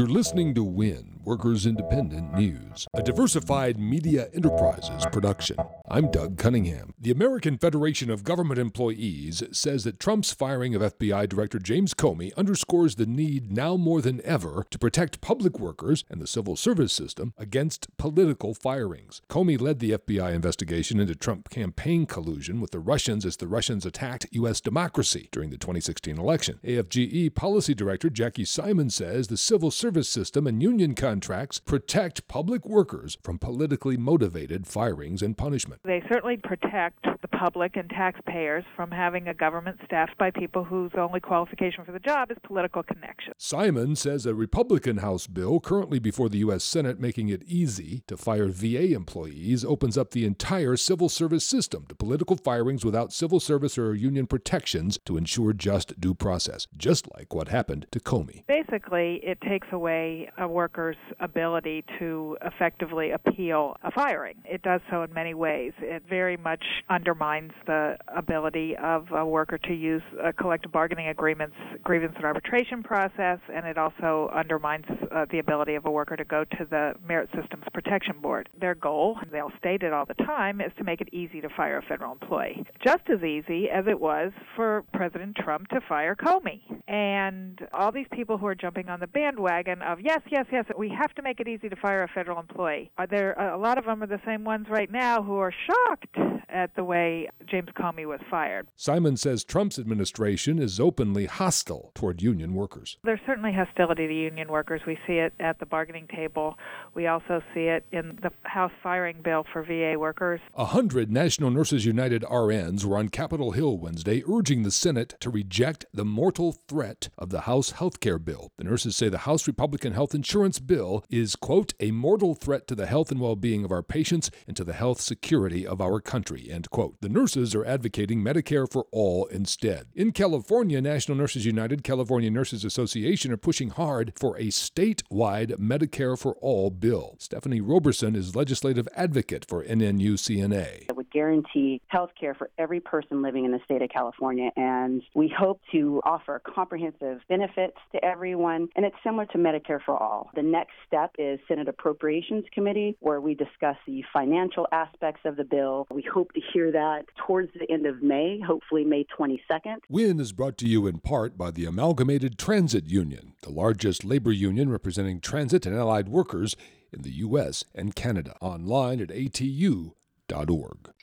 You're listening to WIN, Workers Independent News, a diversified media enterprises production. I'm Doug Cunningham. The American Federation of Government Employees says that Trump's firing of FBI Director James Comey underscores the need now more than ever to protect public workers and the civil service system against political firings. Comey led the FBI investigation into Trump campaign collusion with the Russians as the Russians attacked U.S. democracy during the 2016 election. AFGE Policy Director Jackie Simon says the civil service system and union contracts protect public workers from politically motivated firings and punishment. They certainly protect the public and taxpayers from having a government staffed by people whose only qualification for the job is political connection. Simon says a Republican House bill currently before the U.S. Senate making it easy to fire VA employees opens up the entire civil service system to political firings without civil service or union protections to ensure just due process, just like what happened to Comey. Basically, it takes away a worker's ability to effectively appeal a firing. It does so in many ways. It very much undermines the ability of a worker to use a collective bargaining agreements, grievance and arbitration process, and it also undermines uh, the ability of a worker to go to the Merit Systems Protection Board. Their goal, they'll state it all the time, is to make it easy to fire a federal employee. Just as easy as it was for President Trump to fire Comey. And all these people who are jumping on the bandwagon of yes, yes, yes, we have to make it easy to fire a federal employee. Are there a lot of them are the same ones right now who are shocked at the way James Comey was fired. Simon says Trump's administration is openly hostile toward union workers. There's certainly hostility to union workers. We see it at the bargaining table. We also see it in the House firing bill for VA workers. A hundred National Nurses United RNs were on Capitol Hill Wednesday urging the Senate to reject the mortal threat of the House health care bill. The nurses say the House Republican health insurance bill is, quote, a mortal threat to the health and well being of our patients and to the health security of our country, end quote. The nurses are advocating Medicare for all instead. In California, National Nurses United, California Nurses Association are pushing hard for a statewide Medicare for all bill. Stephanie Roberson is legislative advocate for NNU CNA. It would guarantee health care for every person living in the state of California, and we hope to offer comprehensive benefits to everyone, and it's similar to Medicare for all. The next step is Senate Appropriations Committee, where we discuss the financial aspects of the bill. We hope to hear that towards the end of May, hopefully May 22nd. WIN is brought to you in part by the Amalgamated Transit Union, the largest labor union representing transit and allied workers in the U.S. and Canada. Online at atu.org.